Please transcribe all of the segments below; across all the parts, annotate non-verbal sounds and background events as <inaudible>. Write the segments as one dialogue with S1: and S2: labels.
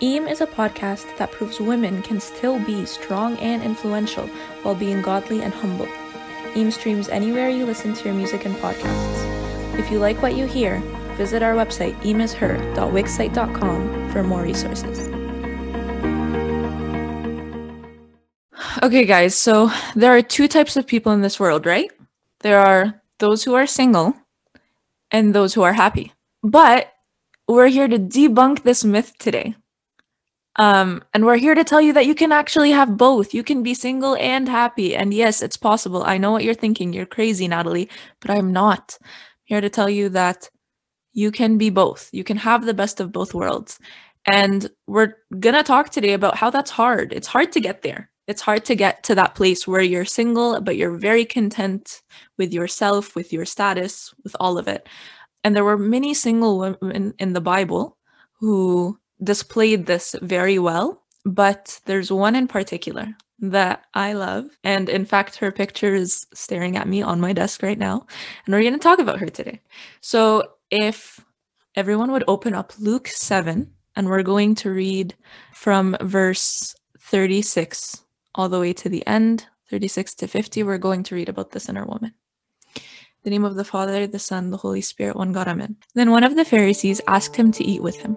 S1: EAM is a podcast that proves women can still be strong and influential while being godly and humble. EAM streams anywhere you listen to your music and podcasts. If you like what you hear, visit our website eamisher.wixsite.com for more resources. Okay, guys, so there are two types of people in this world, right? There are those who are single and those who are happy. But we're here to debunk this myth today. Um, and we're here to tell you that you can actually have both. You can be single and happy. And yes, it's possible. I know what you're thinking. You're crazy, Natalie, but I'm not. I'm here to tell you that you can be both. You can have the best of both worlds. And we're going to talk today about how that's hard. It's hard to get there. It's hard to get to that place where you're single, but you're very content with yourself, with your status, with all of it. And there were many single women in the Bible who displayed this very well, but there's one in particular that I love. And in fact, her picture is staring at me on my desk right now. And we're going to talk about her today. So if everyone would open up Luke 7, and we're going to read from verse 36 all the way to the end, 36 to 50, we're going to read about the sinner woman. The name of the Father, the Son, the Holy Spirit, one God, Amen. Then one of the Pharisees asked him to eat with him.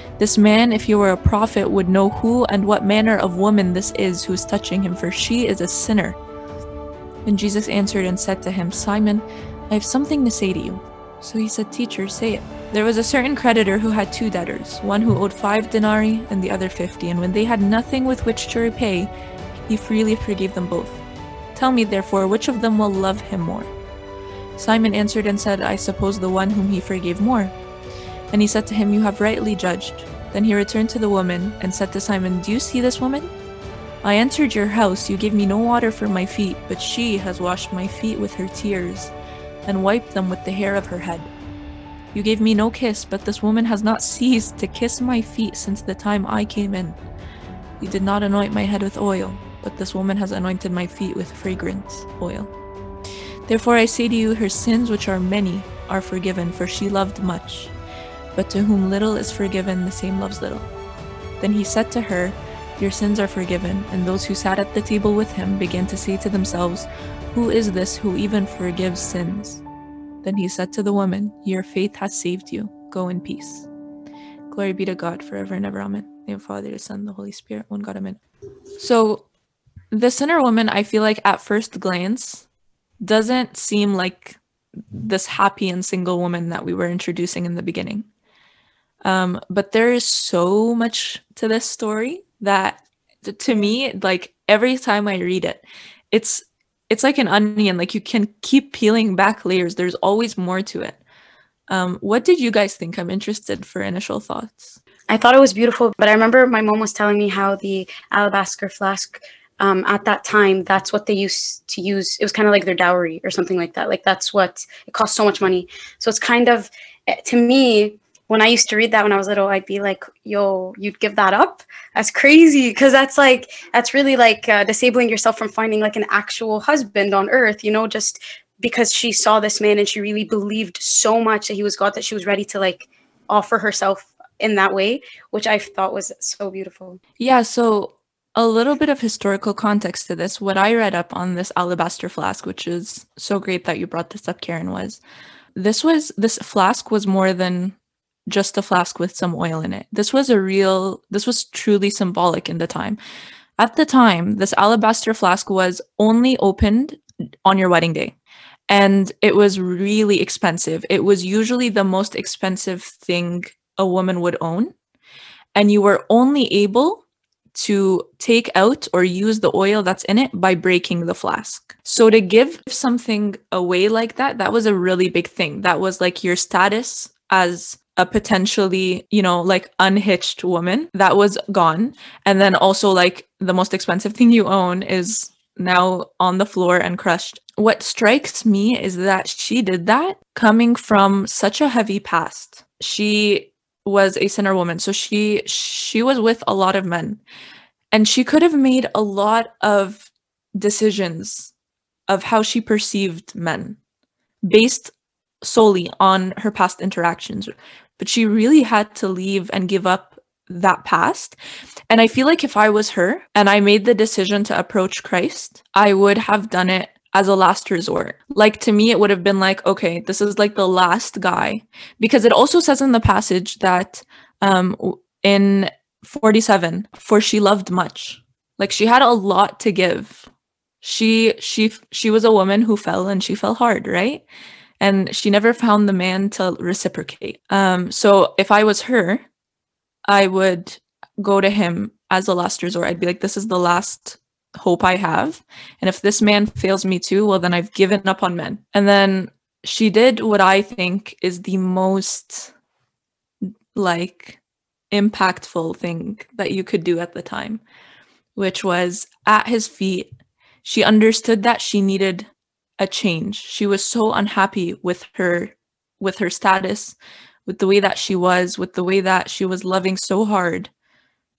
S1: this man, if he were a prophet, would know who and what manner of woman this is who is touching him, for she is a sinner. And Jesus answered and said to him, Simon, I have something to say to you. So he said, Teacher, say it. There was a certain creditor who had two debtors, one who owed five denarii and the other fifty, and when they had nothing with which to repay, he freely forgave them both. Tell me, therefore, which of them will love him more? Simon answered and said, I suppose the one whom he forgave more. And he said to him, You have rightly judged. Then he returned to the woman and said to Simon, Do you see this woman? I entered your house, you gave me no water for my feet, but she has washed my feet with her tears and wiped them with the hair of her head. You gave me no kiss, but this woman has not ceased to kiss my feet since the time I came in. You did not anoint my head with oil, but this woman has anointed my feet with fragrance oil. Therefore I say to you, her sins, which are many, are forgiven, for she loved much. But to whom little is forgiven, the same loves little. Then he said to her, Your sins are forgiven. And those who sat at the table with him began to say to themselves, Who is this who even forgives sins? Then he said to the woman, Your faith has saved you. Go in peace. Glory be to God forever and ever. Amen. name of Father, the Son, the Holy Spirit, one God. Amen. So, the sinner woman, I feel like at first glance, doesn't seem like this happy and single woman that we were introducing in the beginning. Um, but there is so much to this story that to me, like every time I read it, it's it's like an onion. Like you can keep peeling back layers. There's always more to it. Um, what did you guys think? I'm interested for initial thoughts.
S2: I thought it was beautiful, but I remember my mom was telling me how the alabaster flask um, at that time, that's what they used to use. It was kind of like their dowry or something like that. Like that's what it cost so much money. So it's kind of, eh, to me, when I used to read that when I was little, I'd be like, yo, you'd give that up? That's crazy. Because that's like, that's really like uh, disabling yourself from finding like an actual husband on earth, you know, just because she saw this man and she really believed so much that he was God that she was ready to like offer herself in that way, which I thought was so beautiful.
S1: Yeah. So, a little bit of historical context to this. What I read up on this alabaster flask, which is so great that you brought this up, Karen, was this was this flask was more than just a flask with some oil in it. This was a real, this was truly symbolic in the time. At the time, this alabaster flask was only opened on your wedding day. And it was really expensive. It was usually the most expensive thing a woman would own. And you were only able to take out or use the oil that's in it by breaking the flask. So to give something away like that, that was a really big thing. That was like your status as a potentially, you know, like unhitched woman that was gone. And then also, like, the most expensive thing you own is now on the floor and crushed. What strikes me is that she did that coming from such a heavy past. She was a sinner woman, so she she was with a lot of men. And she could have made a lot of decisions of how she perceived men based solely on her past interactions. But she really had to leave and give up that past. And I feel like if I was her and I made the decision to approach Christ, I would have done it as a last resort. Like to me, it would have been like, okay, this is like the last guy. Because it also says in the passage that um, in 47, for she loved much. Like she had a lot to give. She she she was a woman who fell and she fell hard, right? And she never found the man to reciprocate. Um, so if I was her, I would go to him as a last resort. I'd be like, this is the last hope I have. And if this man fails me too, well, then I've given up on men. And then she did what I think is the most like impactful thing that you could do at the time, which was at his feet. She understood that she needed a change. She was so unhappy with her with her status, with the way that she was, with the way that she was loving so hard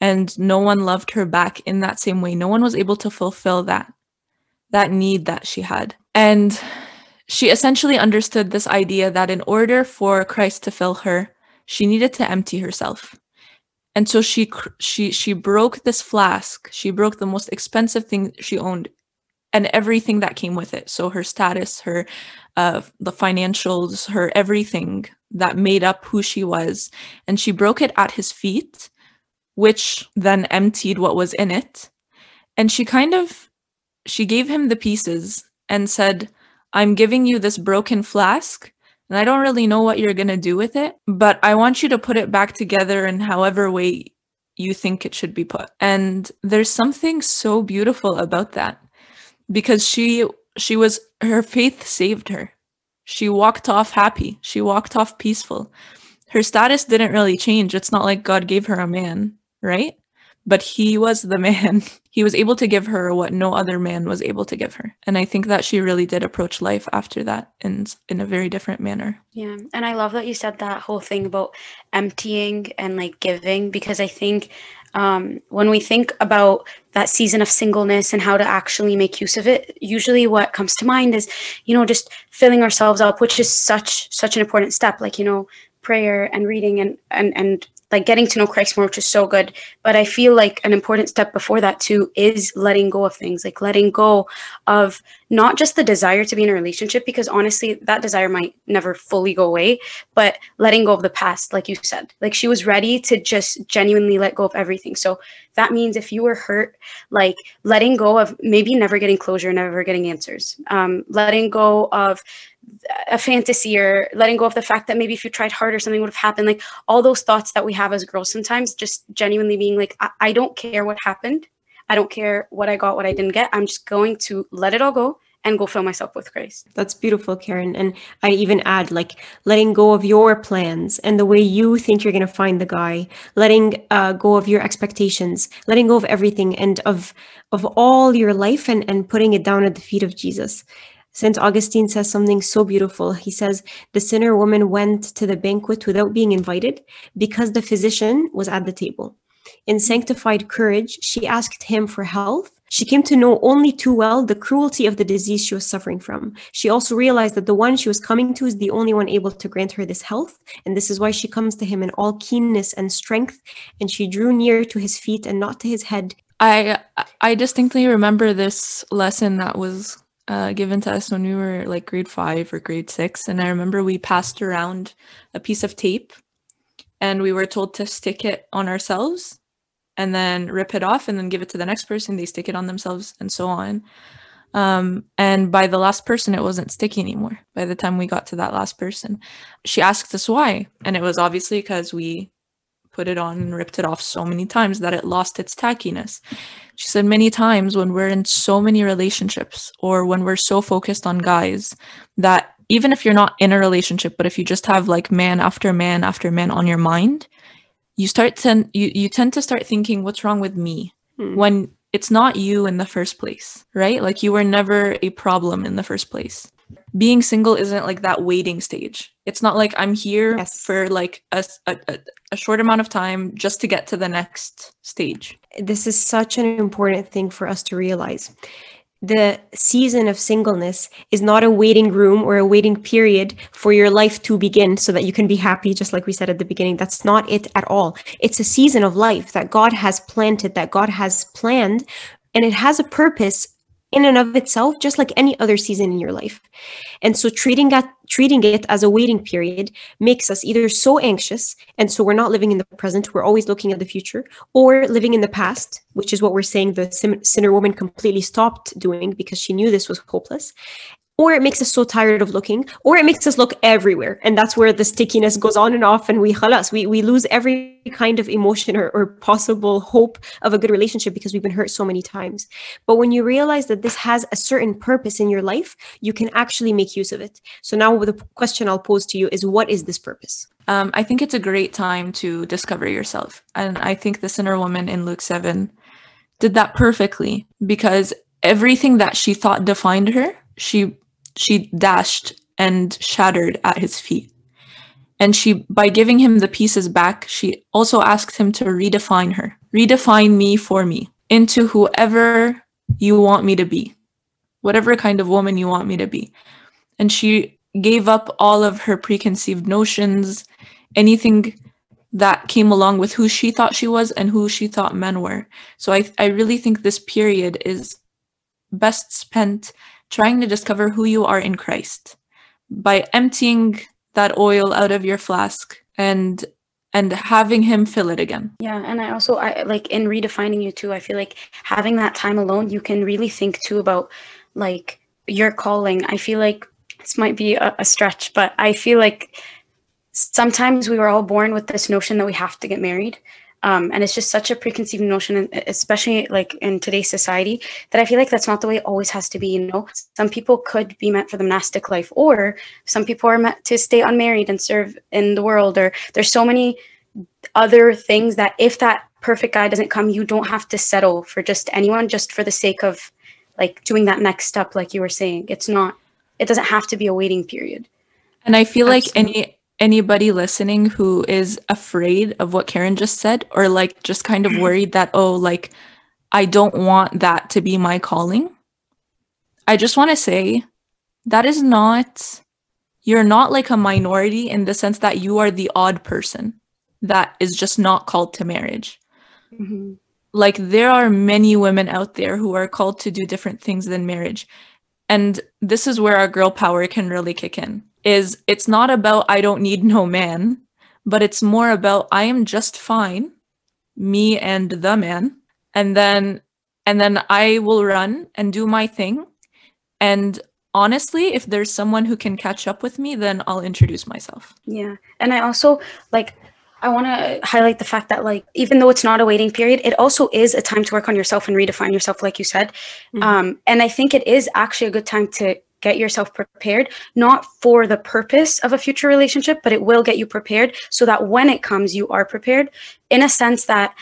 S1: and no one loved her back in that same way. No one was able to fulfill that that need that she had. And she essentially understood this idea that in order for Christ to fill her, she needed to empty herself. And so she she she broke this flask. She broke the most expensive thing she owned and everything that came with it. So her status, her uh, the financials, her everything that made up who she was, and she broke it at his feet, which then emptied what was in it. And she kind of she gave him the pieces and said, "I'm giving you this broken flask." And I don't really know what you're going to do with it, but I want you to put it back together in however way you think it should be put. And there's something so beautiful about that because she she was her faith saved her. She walked off happy. She walked off peaceful. Her status didn't really change. It's not like God gave her a man, right? But he was the man. <laughs> He was able to give her what no other man was able to give her. And I think that she really did approach life after that in in a very different manner.
S2: Yeah. And I love that you said that whole thing about emptying and like giving because I think um, when we think about that season of singleness and how to actually make use of it usually what comes to mind is you know just filling ourselves up which is such such an important step like you know prayer and reading and and and like getting to know Christ more, which is so good. But I feel like an important step before that too is letting go of things, like letting go of not just the desire to be in a relationship, because honestly, that desire might never fully go away, but letting go of the past, like you said. Like she was ready to just genuinely let go of everything. So that means if you were hurt, like letting go of maybe never getting closure, never getting answers, um, letting go of a fantasy or letting go of the fact that maybe if you tried harder something would have happened like all those thoughts that we have as girls sometimes just genuinely being like I, I don't care what happened i don't care what i got what i didn't get i'm just going to let it all go and go fill myself with grace.
S3: That's beautiful, Karen. And I even add like letting go of your plans and the way you think you're going to find the guy, letting uh, go of your expectations, letting go of everything and of of all your life and and putting it down at the feet of Jesus. St. Augustine says something so beautiful. He says, The sinner woman went to the banquet without being invited because the physician was at the table. In sanctified courage, she asked him for health. She came to know only too well the cruelty of the disease she was suffering from. She also realized that the one she was coming to is the only one able to grant her this health, and this is why she comes to him in all keenness and strength, and she drew near to his feet and not to his head.
S1: I I distinctly remember this lesson that was uh, given to us when we were like grade five or grade six. And I remember we passed around a piece of tape and we were told to stick it on ourselves and then rip it off and then give it to the next person. They stick it on themselves and so on. Um, and by the last person, it wasn't sticky anymore. By the time we got to that last person, she asked us why. And it was obviously because we put it on and ripped it off so many times that it lost its tackiness. She said many times when we're in so many relationships or when we're so focused on guys that even if you're not in a relationship, but if you just have like man after man after man on your mind, you start to you, you tend to start thinking, what's wrong with me?
S3: Hmm.
S1: When it's not you in the first place, right? Like you were never a problem in the first place. Being single isn't like that waiting stage. It's not like I'm here
S3: Yes.
S1: for like a a short amount of time just to get to the next stage.
S3: this is such an important thing for us to realize. The season of singleness is not a waiting room or a waiting period for your life to begin so that you can be happy, just like we said at the beginning. That's not it at all. It's a season of life that God has planted, that God has planned, and it has a purpose in and of itself, just like any other season in your life. And so treating that treating it as a waiting period makes us either so anxious and so we're not living in the present, we're always looking at the future, or living in the past, which is what we're saying the sinner woman completely stopped doing because she knew this was hopeless. Or it makes us so tired of looking, or it makes us look everywhere. And that's where the stickiness goes on and off, and we khalas, we, we lose every kind of emotion or, or possible hope of a good relationship because we've been hurt so many times. But when you realize that this has a certain purpose in your life, you can actually make use of it. So now the question I'll pose to you is what is this purpose?
S1: Um, I think it's a great time to discover yourself. And I think the sinner woman in Luke 7 did that perfectly because everything that she thought defined her, she she dashed and shattered at his feet. And she by giving him the pieces back, she also asked him to redefine her. Redefine me for me into whoever you want me to be. Whatever kind of woman you want me to be. And she gave up all of her preconceived notions, anything that came along with who she thought she was and who she thought men were. So I, I really think this period is best spent trying to discover who you are in Christ by emptying that oil out of your flask and and having him fill it again.
S2: Yeah, and I also I like in redefining you too. I feel like having that time alone, you can really think too about like your calling. I feel like this might be a, a stretch, but I feel like sometimes we were all born with this notion that we have to get married. Um, and it's just such a preconceived notion, especially like in today's society, that I feel like that's not the way it always has to be. You know, some people could be meant for the monastic life, or some people are meant to stay unmarried and serve in the world. Or there's so many other things that if that perfect guy doesn't come, you don't have to settle for just anyone, just for the sake of like doing that next step, like you were saying. It's not. It doesn't have to be a waiting period.
S1: And I feel like any anybody listening who is afraid of what Karen just said or like just kind of worried that oh like I don't want that to be my calling. I just want to say that is not you're not like a minority in the sense that you are the odd person that is just not called to marriage. Mm-hmm. Like there are many women out there who are called to do different things than marriage. And this is where our girl power can really kick in. Is it's not about I don't need no man, but it's more about I am just fine, me and the man, and then and then I will run and do my thing. And honestly, if there's someone who can catch up with me, then I'll introduce myself.
S2: Yeah. And I also like I want to highlight the fact that like even though it's not a waiting period, it also is a time to work on yourself and redefine yourself like you said.
S3: Mhm.
S2: Um and I think it is actually a good time to get yourself prepared not for the purpose of a future relationship, but it will get you prepared so that when it comes you are prepared in a sense that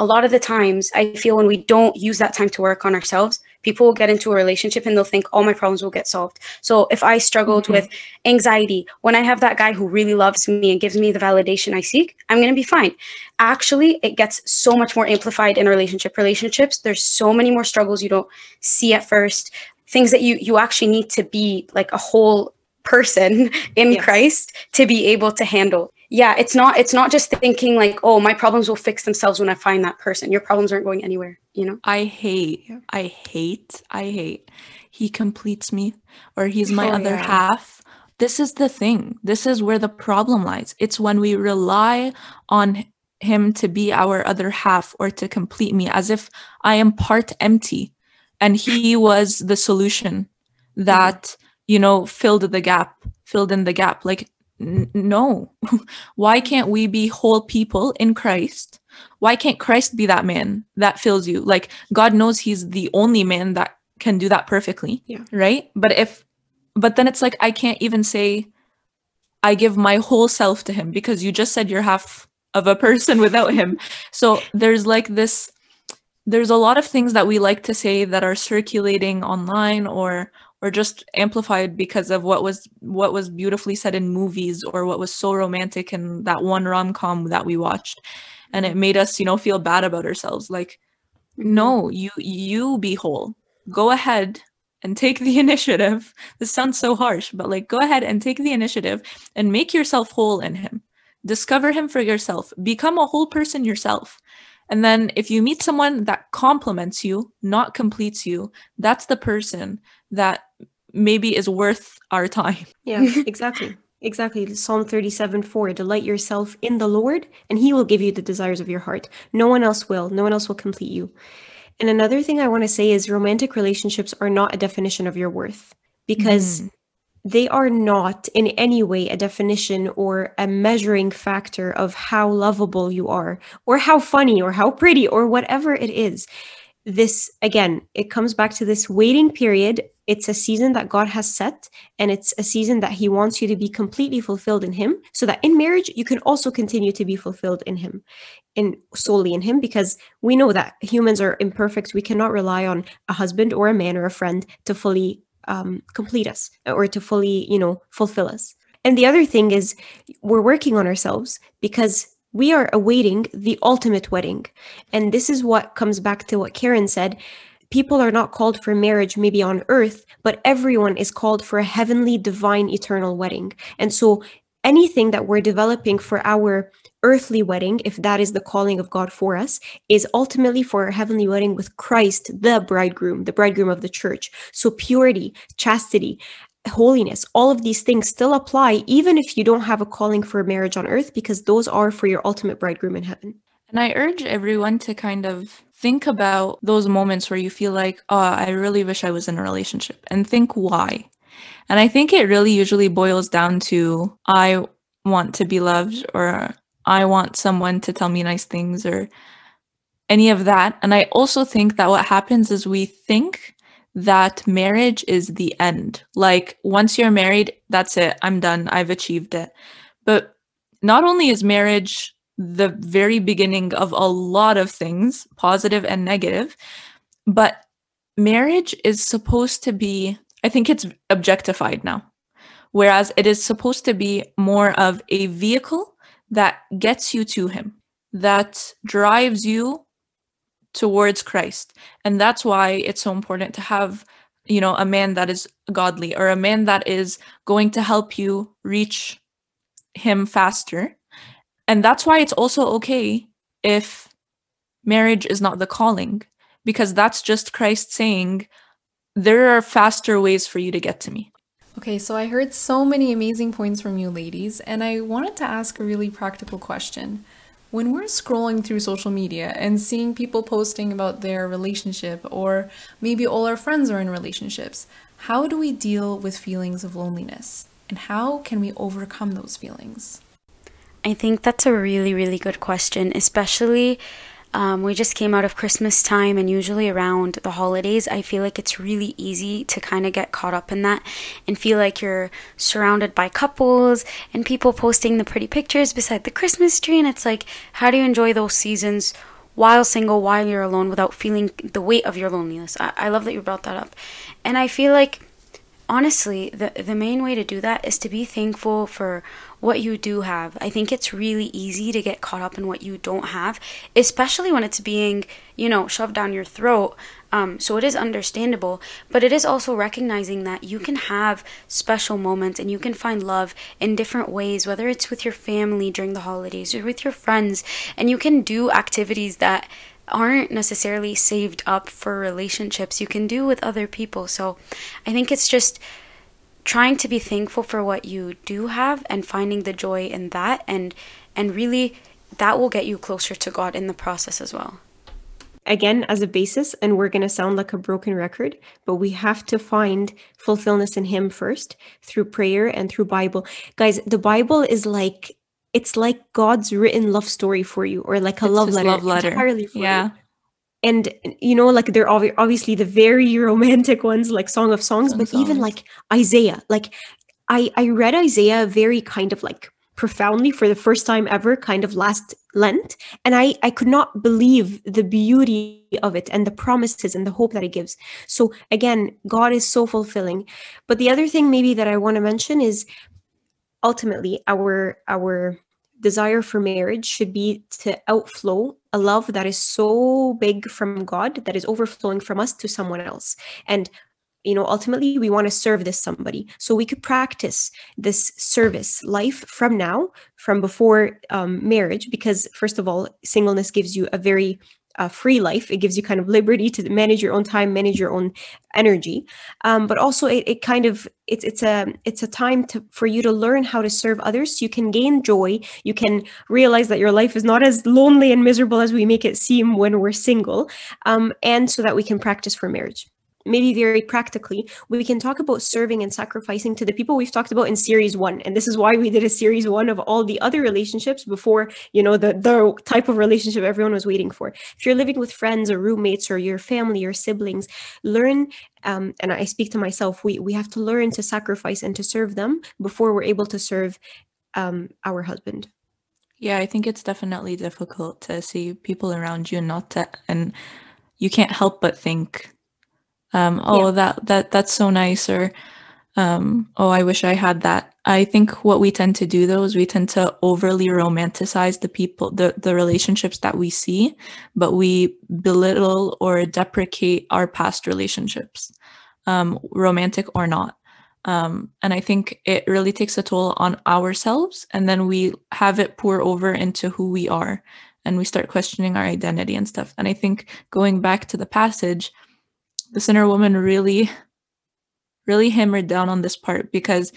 S2: a lot of the times I feel when we don't use that time to work on ourselves, people will get into a relationship and they'll think all my problems will get solved. So if I struggled
S1: Mhm.
S2: with anxiety, when I have that guy who really loves me and gives me the validation I seek, I'm going to be fine. Actually, it gets so much more amplified in relationship relationships. There's so many more struggles you don't see at first, things that you you actually need to be like a whole person <laughs> in
S3: Yes.
S2: Christ to be able to handle. Yeah, it's not it's not just thinking like, "Oh, my problems will fix themselves when I find that person." Your problems aren't going anywhere, you know?
S1: I hate, I hate, I hate. He completes me or he's my
S3: Oh,
S1: other
S3: yeah.
S1: half. This is the thing. This is where the problem lies. It's when we rely on him to be our other half or to complete me as if I am part empty and he was the solution that, you know, filled the gap, filled in the gap. Like, n- no. <laughs> Why can't we be whole people in Christ? Why can't Christ be that man that fills you? Like God knows he's the only man that can do that perfectly.
S3: Yeah.
S1: Right? But if but then it's like I can't even say I give my whole self to him because you just said you're half of a person <laughs> without him. So there's like this there's a lot of things that we like to say that are circulating online or or just amplified because of what was what was beautifully said in movies or what was so romantic in that one rom-com that we watched. And it mm-hmm. made us you know feel bad about ourselves. Like mm-hmm. no you you be whole. Go ahead and take the <laughs> initiative. This sounds so harsh but like go ahead and take the initiative and make yourself whole in him. Discover him for yourself. Become a whole person yourself and then if you meet someone that complements you not completes you that's the person that maybe is worth our time <laughs>
S3: Yeah, exactly. Exactly. Psalm 37 4 Delight yourself in the Lord, and he will give you the desires of your heart. No one else will. No one else will complete you. And another thing I want to say is romantic relationships are not a definition of your worth because hmm. They are not in any way a definition or a measuring factor of how lovable you are or how funny or how pretty or whatever it is. This, again, it comes back to this waiting period. It's a season that God has set, and it's a season that He wants you to be completely fulfilled in Him, so that in marriage, you can also continue to be fulfilled in Him, in solely in Him, because we know that humans are imperfect. We cannot rely on a husband or a man or a friend to fully um, complete us or to fully, you know, fulfill us. And the other thing is, we're working on ourselves because we are awaiting the ultimate wedding. And this is what comes back to what Karen said. People are not called for marriage maybe on earth, but everyone is called for a heavenly, divine, eternal wedding. And so anything that we're developing for our earthly wedding, if that is the calling of God for us, is ultimately for our heavenly wedding with Christ, the bridegroom, the bridegroom of the church. So purity, chastity, holiness, all of these things still apply, even if you don't have a calling for marriage on earth, because those are for your ultimate bridegroom in heaven.
S1: And I urge everyone to kind of think about those moments where you feel like, oh, I really wish I was in a relationship and think why. And I think it really usually boils down to I want to be loved or I want someone to tell me nice things or any of that. And I also think that what happens is we think that marriage is the end. Like once you're married, that's it. I'm done. I've achieved it. But not only is marriage the very beginning of a lot of things, positive and negative, but marriage is supposed to be, I think it's objectified now. Whereas it is supposed to be more of a vehicle that gets you to Him, that drives you towards Christ. And that's why it's so important to have, you know, a man that is godly or a man that is going to help you reach him faster. And that's why it's also okay if marriage is not the calling, because that's just Christ saying, there are faster ways for you to get to me.
S4: Okay, so I heard so many amazing points from you ladies, and I wanted to ask a really practical question. When we're scrolling through social media and seeing people posting about their relationship, or maybe all our friends are in relationships, how do we deal with feelings of loneliness? And how can we overcome those feelings?
S2: I think that's a really, really good question, especially um, we just came out of Christmas time, and usually around the holidays, I feel like it's really easy to kind of get caught up in that and feel like you're surrounded by couples and people posting the pretty pictures beside the Christmas tree. And it's like, how do you enjoy those seasons while single, while you're alone, without feeling the weight of your loneliness? I, I love that you brought that up. And I feel like honestly, the the main way to do that is to be thankful for what you do have. I think it's really easy to get caught up in what you don't have, especially when it's being, you know, shoved down your throat. Um, so it is understandable, but it is also recognizing that you can have special moments and you can find love in different ways, whether it's with your family during the holidays or with your friends, and you can do activities that aren't necessarily saved up for relationships you can do with other people. So I think it's just trying to be thankful for what you do have and finding the joy in that and and really that will get you closer to God in the process as well.
S3: Again, as a basis, and we're going to sound like a broken record, but we have to find fulfillment in Him first through prayer and through Bible. Guys, the Bible is like it's like God's written love story for you, or like a
S1: It's
S3: love letter,
S1: love letter.
S3: entirely for you. And you know like they're obvi- obviously the very <laughs> romantic ones like song of songs
S1: Song
S3: but
S1: of
S3: even like isaiah. Like i i read isaiah very kind of like profoundly for the first time ever kind of last lent and i i could not believe the beauty of it and the promises and the hope that it gives. So again god is so fulfilling. But the other thing maybe that i want to mention is ultimately our our desire for marriage should be to outflow a love that is so big from God that is overflowing from us to someone else. And you know, ultimately we want to serve this somebody. So we could practice this service life from now, from before um, marriage, because first of all, singleness gives you a very uh, free life. It gives you kind of liberty to manage your own time, manage your own energy. Um, but also, it, it kind of it's it's a it's a time to for you to learn how to serve others. So you can gain joy. You can realize that your life is not as lonely and miserable as we make it seem when we're single, um, and so that we can practice for marriage maybe very practically, we can talk about serving and sacrificing to the people we've talked about in series one. And this is why we did a series one of all the other relationships before, you know, the, the type of relationship everyone was waiting for. If you're living with friends or roommates or your family or siblings, learn um, and I speak to myself, we, we have to learn to sacrifice and to serve them before we're able to serve um, our husband.
S1: Yeah, I think it's definitely difficult to see people around you and not to, and you can't help but think, um, oh,
S3: Yeah.
S1: that that that's so nice, or um, oh, I wish I had that. I think what we tend to do though is we tend to overly romanticize the people, the the relationships that we see, but we belittle or deprecate our past relationships, um, romantic or not. Um, and I think it really takes a toll on ourselves, and then we have it pour over into who we are, and we start questioning our identity and stuff. And I think going back to the passage, the sinner woman really, really hammered down on this part because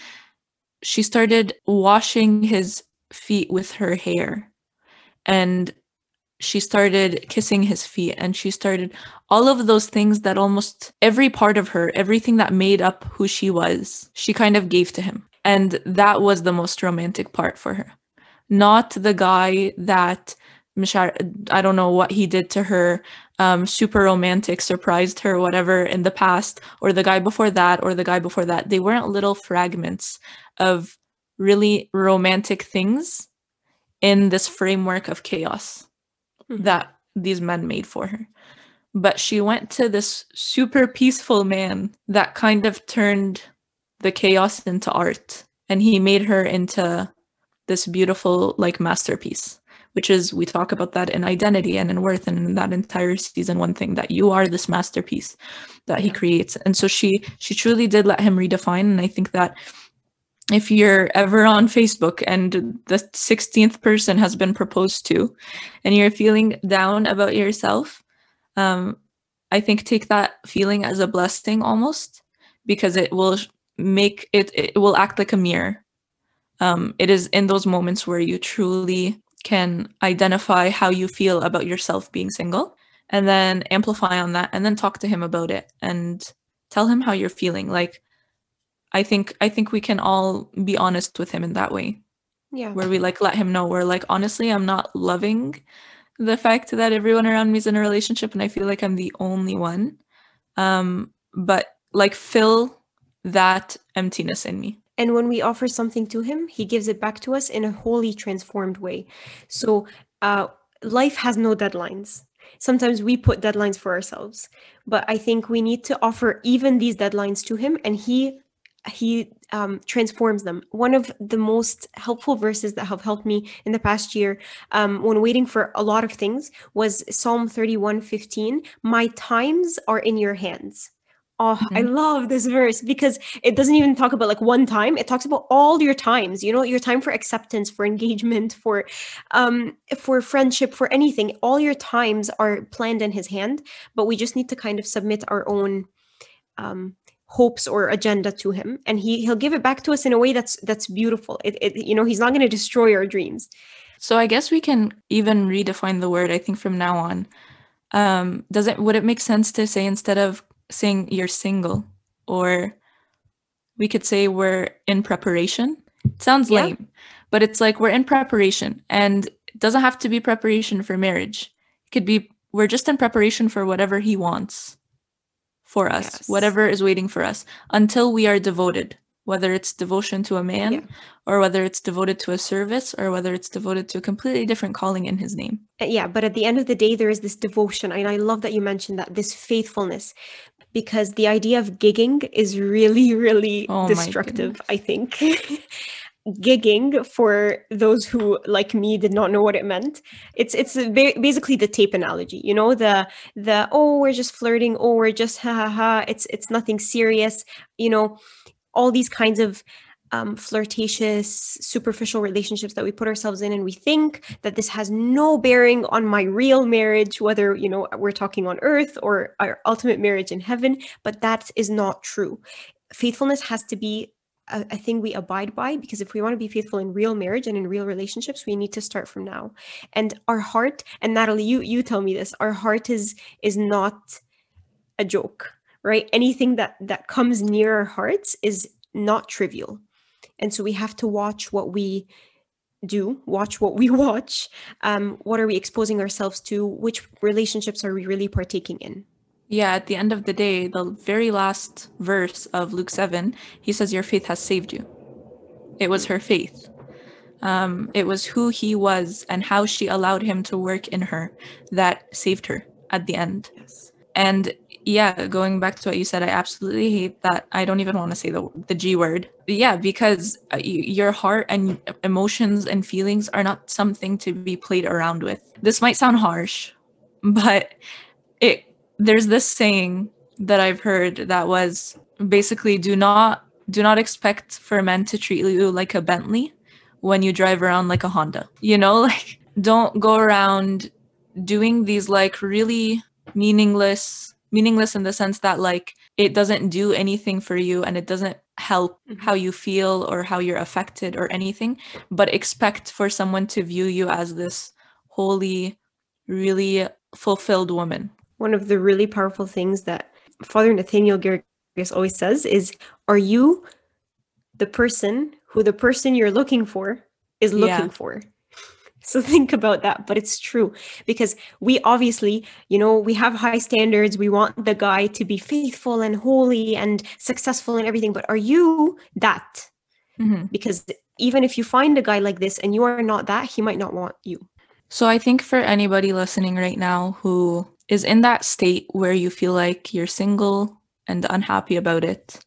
S1: she started washing his feet with her hair, and she started kissing his feet and she started all of those things that almost every part of her everything that made up who she was she kind of gave to him. And that was the most romantic part for her. Not the guy that Mishar, I don't know what he did to her, um, super romantic, surprised her, whatever in the past, or the guy before that, or the guy before that. They weren't little fragments of really romantic things in this framework of chaos
S3: Mhm.
S1: that these men made for her. But she went to this super peaceful man that kind of turned the chaos into art. And he made her into this beautiful, like, masterpiece, which is, we talk about that in identity and in worth and in that entire season one thing that you are this masterpiece that he creates. And so she she truly did let him redefine. And I think that if you're ever on Facebook and the 16th person has been proposed to and you're feeling down about yourself, um, I think take that feeling as a blessing almost because it will make it, it will act like a mirror. Um, it is in those moments where you truly can identify how you feel about yourself being single and then amplify on that and then talk to him about it and tell him how you're feeling. Like, I think I think we can all be honest with him in that way,
S3: Yeah.
S1: where we like let him know we're like honestly I'm not loving the fact that everyone around me is in a relationship and I feel like I'm the only one. Um, but like fill that emptiness in me.
S3: And when we offer something to him, he gives it back to us in a wholly transformed way. So uh, life has no deadlines. Sometimes we put deadlines for ourselves, but I think we need to offer even these deadlines to him, and he he um, transforms them. One of the most helpful verses that have helped me in the past year um, when waiting for a lot of things was Psalm 31 15. My times are in your hands. Oh, I love this verse because it doesn't even talk about like one time. It talks about all your times, you know, your time for acceptance, for engagement, for um for friendship, for anything. All your times are planned in his hand, but we just need to kind of submit our own um hopes or agenda to him and he he'll give it back to us in a way that's that's beautiful it, it you know he's not going to destroy our dreams
S1: So I guess we can even redefine the word. I think from now on, um, does it would it make sense to say instead of saying you're single, or we could say we're in preparation? It sounds
S3: Yeah.
S1: lame, but it's like we're in preparation, and it doesn't have to be preparation for marriage. It could be we're just in preparation for whatever he wants for us,
S3: Yes.
S1: whatever is waiting for us until we are devoted, whether it's devotion to a man
S3: Yeah.
S1: or whether it's devoted to a service or whether it's devoted to a completely different calling in his name.
S3: Uh, yeah but at the end of the day there is this devotion and i love that you mentioned that this faithfulness because the idea of gigging is really really
S1: Oh
S3: destructive i think. <laughs> Gigging for those who like me did not know what it meant it's it's ba- basically the tape analogy you know the the oh we're just flirting oh we're just ha ha ha it's it's nothing serious you know all these kinds of um, flirtatious, superficial relationships that we put ourselves in, and we think that this has no bearing on my real marriage, whether you know we're talking on earth or our ultimate marriage in heaven. But that is not true. Faithfulness has to be a, a thing we abide by because if we want to be faithful in real marriage and in real relationships, we need to start from now. And our heart, and Natalie, you you tell me this, our heart is is not a joke, right? Anything that that comes near our hearts is not trivial and so we have to watch what we do watch what we <laughs> watch um, what are we exposing ourselves to which relationships are we really partaking in
S1: Yeah, at the end of the day, the very last verse of Luke 7, he says, Your faith has saved you. It was her faith. Um, it was who he was and how she allowed him to work in her that saved her at the end.
S3: yes
S1: And yeah, going back to what you said, I absolutely hate that. I don't even want to say the the G word. Yeah, because uh, your heart and emotions and feelings are not something to be played around with. This might sound harsh, but it there's this saying that I've heard that was basically do not do not expect for men to treat you like a Bentley when you drive around like a Honda. You know, <laughs> like don't go around doing these like really meaningless meaningless in the sense that like it doesn't do anything for you and it doesn't help
S3: Mhm.
S1: how you feel or how you're affected or anything but expect for someone to view you as this holy really fulfilled woman
S3: one of the really powerful things that father nathaniel Gerges always says is are you the person who the person you're looking for is looking
S1: Yeah.
S3: for so think about that but it's true because we obviously you know we have high standards. We want the guy to be faithful and holy and successful and everything but are you that?
S1: Mhm.
S3: because even if you find a guy like this and you are not that he might not want you.
S1: So I think for anybody listening right now who is in that state where you feel like you're single and unhappy about it,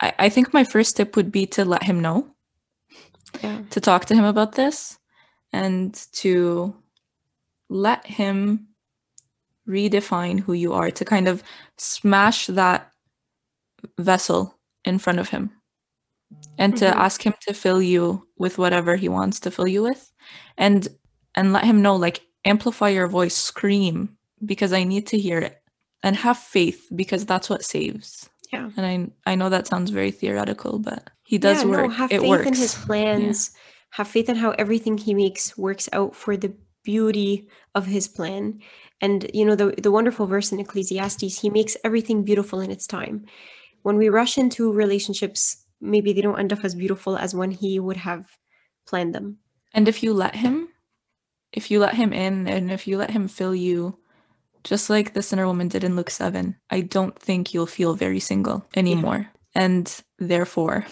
S1: I, I think my first tip would be to let him know,
S3: yeah.
S1: to talk to him about this, and to let him redefine who you are, to kind of smash that vessel in front of him and to
S3: Mhm.
S1: ask him to fill you with whatever he wants to fill you with and and let him know like amplify your voice scream because i need to hear it and have faith because that's what saves.
S3: Yeah.
S1: And i i know that sounds very theoretical but he does
S3: Yeah,
S1: work.
S3: No, have
S1: it
S3: faith
S1: works
S3: in his plans. Have faith in how everything he makes works out for the beauty of his plan. And you know the the wonderful verse in Ecclesiastes, he makes everything beautiful in its time. When we rush into relationships, maybe they don't end up as beautiful as when he would have planned them.
S1: and if you let him if you let him in and if you let him fill you just like the sinner woman did in luke 7 i don't think you'll feel very single anymore and therefore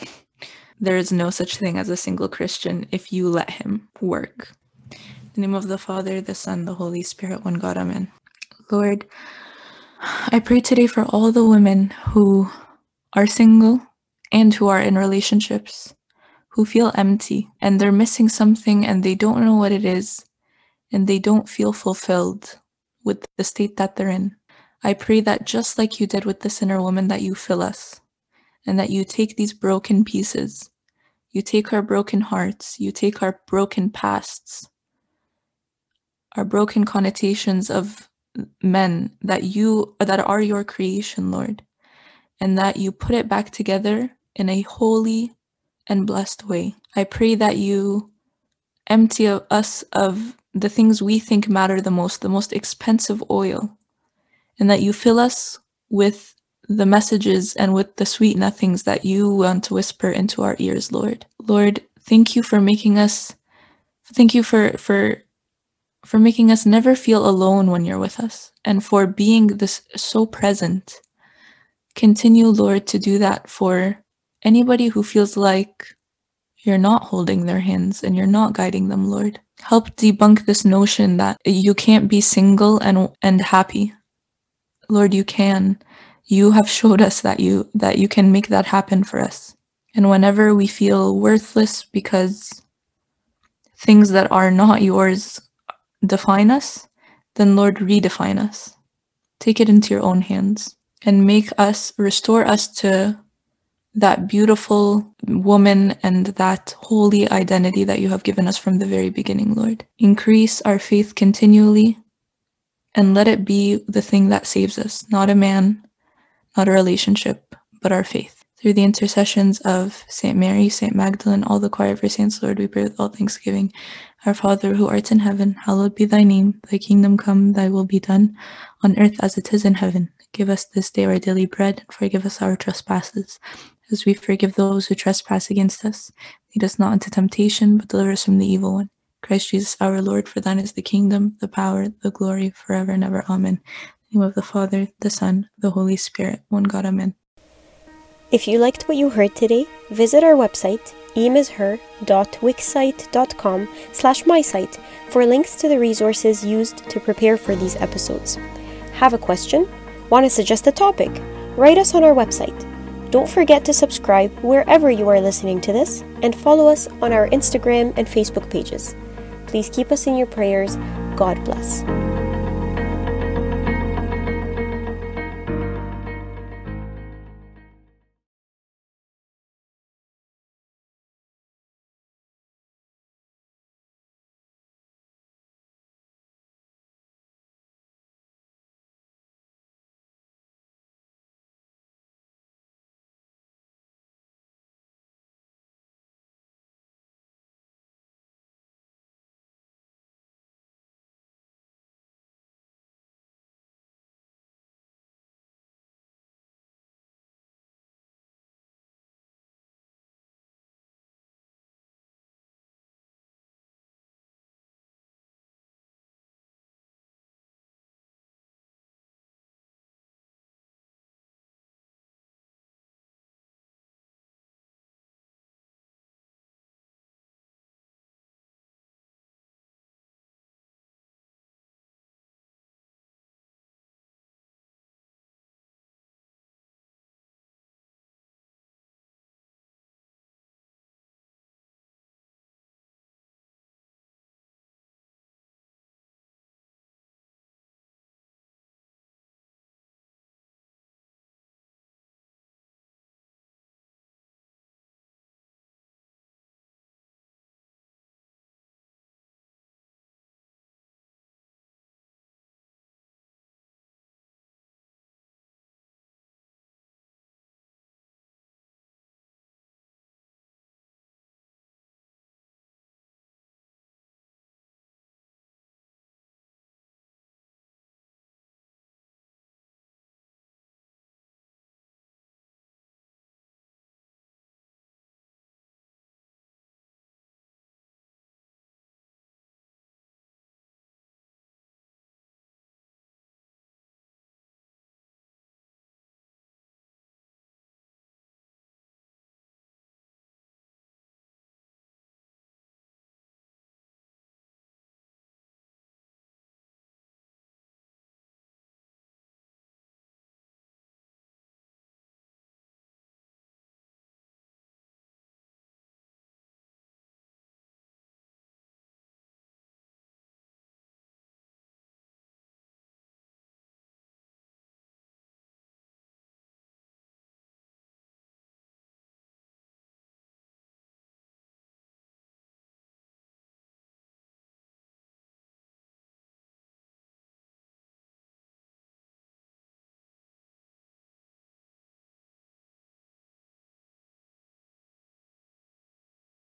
S1: there is no such thing as a single christian if you let him work in the name of the father the son the holy spirit one god amen lord i pray today for all the women who are single and who are in relationships who feel empty and they're missing something and they don't know what it is and they don't feel fulfilled with the state that they're in. I pray that just like you did with the sinner woman, that you fill us and that you take these broken pieces, you take our broken hearts, you take our broken pasts, our broken connotations of men that you that are your creation, Lord, and that you put it back together in a holy and blessed way. I pray that you empty us of the things we think matter the most, the most expensive oil, and that you fill us with the messages and with the sweet nothings that you want to whisper into our ears, Lord. Lord, thank you for making us thank you for for for making us never feel alone when you're with us, and for being this so present. Continue, Lord, to do that for anybody who feels like you're not holding their hands and you're not guiding them, Lord. Help debunk this notion that you can't be single and and happy. Lord, you can. You have showed us that you that you can make that happen for us. And whenever we feel worthless because things that are not yours define us, then Lord, redefine us. Take it into your own hands and make us, restore us to that beautiful woman and that holy identity that you have given us from the very beginning, Lord. Increase our faith continually and let it be the thing that saves us, not a man, not a relationship, but our faith. Through the intercessions of Saint Mary, Saint Magdalene, all the choir of saints, Lord, we pray with all thanksgiving. Our Father who art in heaven, hallowed be thy name. Thy kingdom come, thy will be done, on earth as it is in heaven. Give us this day our daily bread, and forgive us our trespasses, as we forgive those who trespass against us. Lead us not into temptation, but deliver us from the evil one. Christ Jesus our Lord, for thine is the kingdom, the power, the glory, forever and ever. Amen. Name of the Father, the Son, the Holy Spirit, one God, Amen.
S3: If you liked what you heard today, visit our website, emisher.wixsite.com slash mysite for links to the resources used to prepare for these episodes. Have a question? Want to suggest a topic? Write us on our website. Don't forget to subscribe wherever you are listening to this and follow us on our Instagram and Facebook pages. Please keep us in your prayers. God bless.